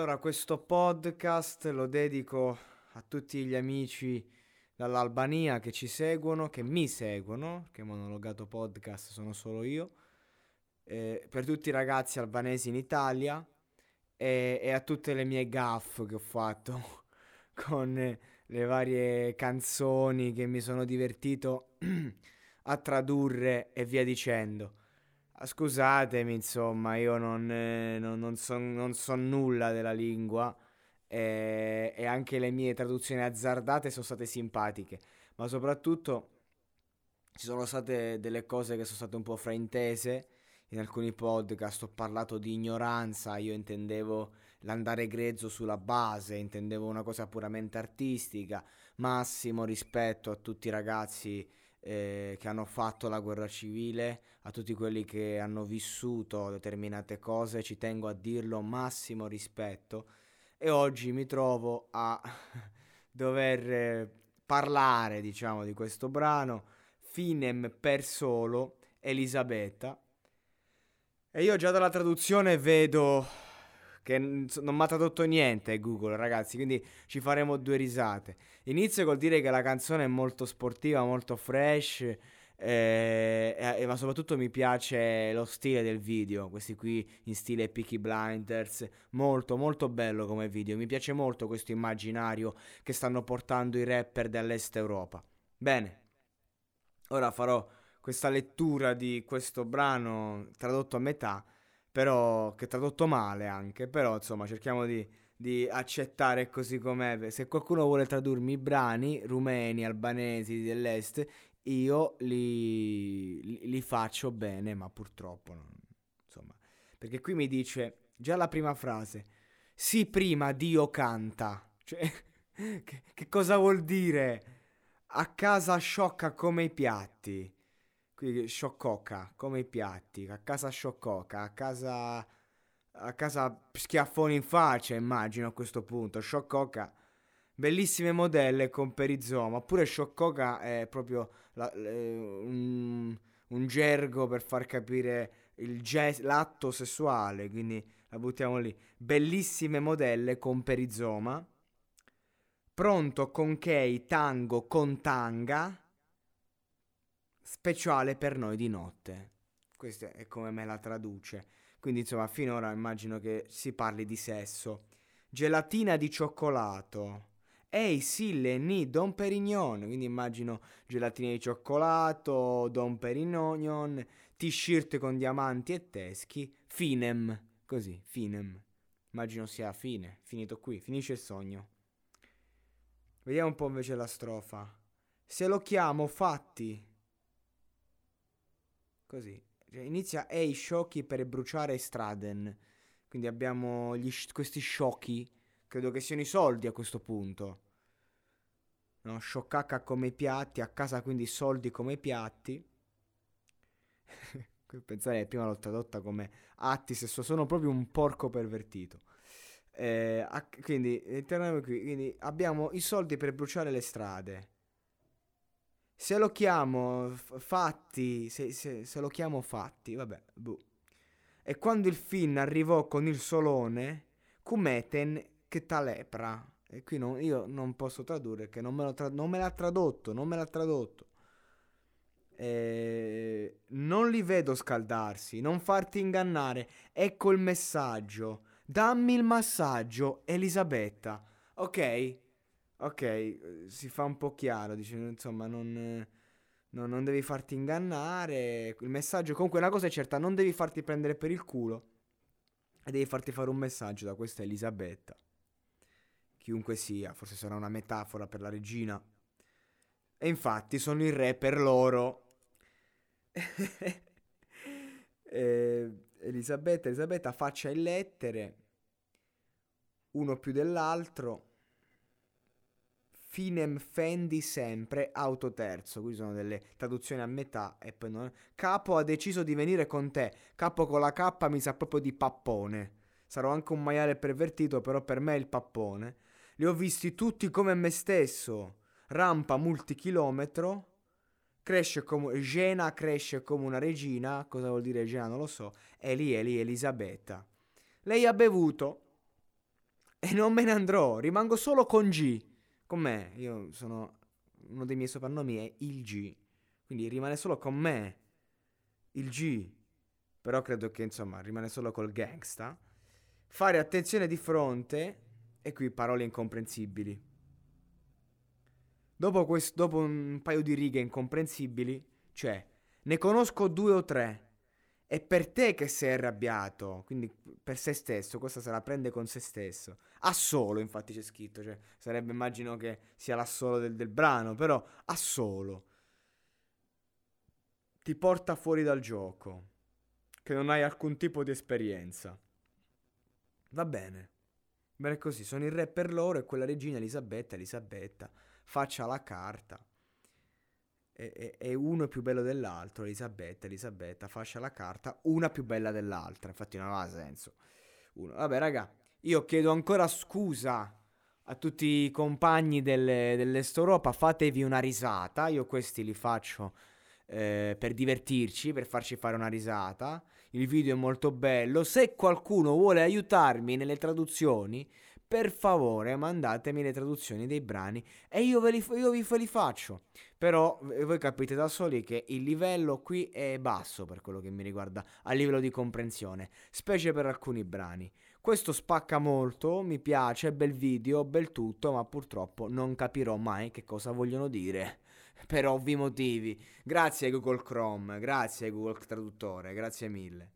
Allora, questo podcast lo dedico a tutti gli amici dall'Albania che ci seguono, che mi seguono, che Monologato Podcast sono solo io, eh, per tutti i ragazzi albanesi in Italia e, e a tutte le mie gaff che ho fatto con le varie canzoni che mi sono divertito a tradurre e via dicendo. Ah, scusatemi, insomma, io non, eh, non, non, so, non so nulla della lingua e, e anche le mie traduzioni azzardate sono state simpatiche, ma soprattutto ci sono state delle cose che sono state un po' fraintese. In alcuni podcast ho parlato di ignoranza, io intendevo l'andare grezzo sulla base, intendevo una cosa puramente artistica. Massimo rispetto a tutti i ragazzi eh, che hanno fatto la guerra civile, a tutti quelli che hanno vissuto determinate cose, ci tengo a dirlo, massimo rispetto e oggi mi trovo a dover eh, parlare, diciamo, di questo brano Finem per solo Elisabetta. E io già dalla traduzione vedo che non mi ha tradotto niente Google, ragazzi, quindi ci faremo due risate. Inizio col dire che la canzone è molto sportiva, molto fresh eh, eh, ma soprattutto mi piace lo stile del video, questi qui in stile Peaky Blinders, molto molto bello come video, mi piace molto questo immaginario che stanno portando i rapper dell'est Europa. Bene, ora farò questa lettura di questo brano tradotto a metà, però che tradotto male anche, però insomma cerchiamo di, di accettare così com'è. Se qualcuno vuole tradurmi i brani rumeni, albanesi dell'est, io li, li, li faccio bene, ma purtroppo non, insomma, perché qui mi dice già la prima frase, sì prima Dio canta, cioè, che, che cosa vuol dire? A casa sciocca come i piatti, qui scioccoca come i piatti, a casa scioccoca, a casa, a casa schiaffoni in faccia immagino a questo punto, scioccoca bellissime modelle con perizoma. Oppure Shokoga è proprio la, le, un, un, gergo per far capire gest, l'atto sessuale. Quindi la buttiamo lì. Bellissime modelle con perizoma. Pronto con Kei tango con tanga. Speciale per noi di notte. Questo è come me la traduce. Quindi insomma, finora immagino che si parli di sesso. Gelatina di cioccolato Ehi, Sille, ni, Don Perignon. Quindi immagino gelatine di cioccolato, Don Perignon, t-shirt con diamanti e teschi, Finem. Così, Finem. Immagino sia fine, finito qui, finisce il sogno. Vediamo un po' invece la strofa. Se lo chiamo fatti. Così. Cioè, inizia Ehi, sciocchi per bruciare Straden. Quindi abbiamo sh- questi sciocchi Credo che siano i soldi a questo punto. No, scioccaca come i piatti, a casa quindi soldi come i piatti. Pensare prima l'ho tradotta come atti sessuali, sono proprio un porco pervertito. Eh, quindi, qui, quindi abbiamo i soldi per bruciare le strade. Se lo chiamo fatti, se, se, se lo chiamo fatti, vabbè, boh. E quando il Finn arrivò con il solone, Kumeten che ta lepra. E qui non, io non posso tradurre che non me, tra- non me l'ha tradotto, non me l'ha tradotto. Eh, non li vedo scaldarsi, non farti ingannare. Ecco il messaggio. Dammi il massaggio, Elisabetta. Ok, ok, si fa un po' chiaro. Dice, insomma, non, non, non devi farti ingannare. Il messaggio, comunque, una cosa è certa: non devi farti prendere per il culo. E devi farti fare un messaggio da questa Elisabetta chiunque sia, forse sarà una metafora per la regina. E infatti sono il re per loro. eh, Elisabetta, Elisabetta faccia in lettere. uno più dell'altro. Finem Fendi sempre, auto terzo. Qui sono delle traduzioni a metà. E poi non... Capo ha deciso di venire con te. Capo con la K mi sa proprio di pappone. Sarò anche un maiale pervertito, però per me è il pappone. Li ho visti tutti come me stesso. Rampa multichilometro. Cresce come. Jena cresce come una regina. Cosa vuol dire Jena? Non lo so. E lì è lì Elisabetta. Lei ha bevuto. E non me ne andrò. Rimango solo con G. Con me. Io sono. Uno dei miei soprannomi è il G. Quindi rimane solo con me. Il G. Però credo che insomma rimane solo col gangsta. Fare attenzione di fronte. E qui parole incomprensibili. Dopo, quest- dopo un paio di righe incomprensibili, cioè, ne conosco due o tre. È per te che sei arrabbiato, quindi per se stesso, questa se la prende con se stesso. Assolo, infatti c'è scritto, cioè, sarebbe immagino che sia l'assolo del, del brano, però assolo. Ti porta fuori dal gioco, che non hai alcun tipo di esperienza. Va bene. Bene così, sono il re per loro e quella regina Elisabetta, Elisabetta, faccia la carta. E, e, uno è più bello dell'altro, Elisabetta, Elisabetta, faccia la carta, una più bella dell'altra, infatti non aveva senso. Uno. Vabbè raga, io chiedo ancora scusa a tutti i compagni delle, dell'Est Europa, fatevi una risata, io questi li faccio eh, per divertirci, per farci fare una risata. Il video è molto bello. Se qualcuno vuole aiutarmi nelle traduzioni, per favore mandatemi le traduzioni dei brani e io ve li, io ve li faccio. Però voi capite da soli che il livello qui è basso per quello che mi riguarda a livello di comprensione, specie per alcuni brani. Questo spacca molto, mi piace, bel video, bel tutto, ma purtroppo non capirò mai che cosa vogliono dire per ovvi motivi. Grazie Google Chrome, grazie Google Traduttore, grazie mille.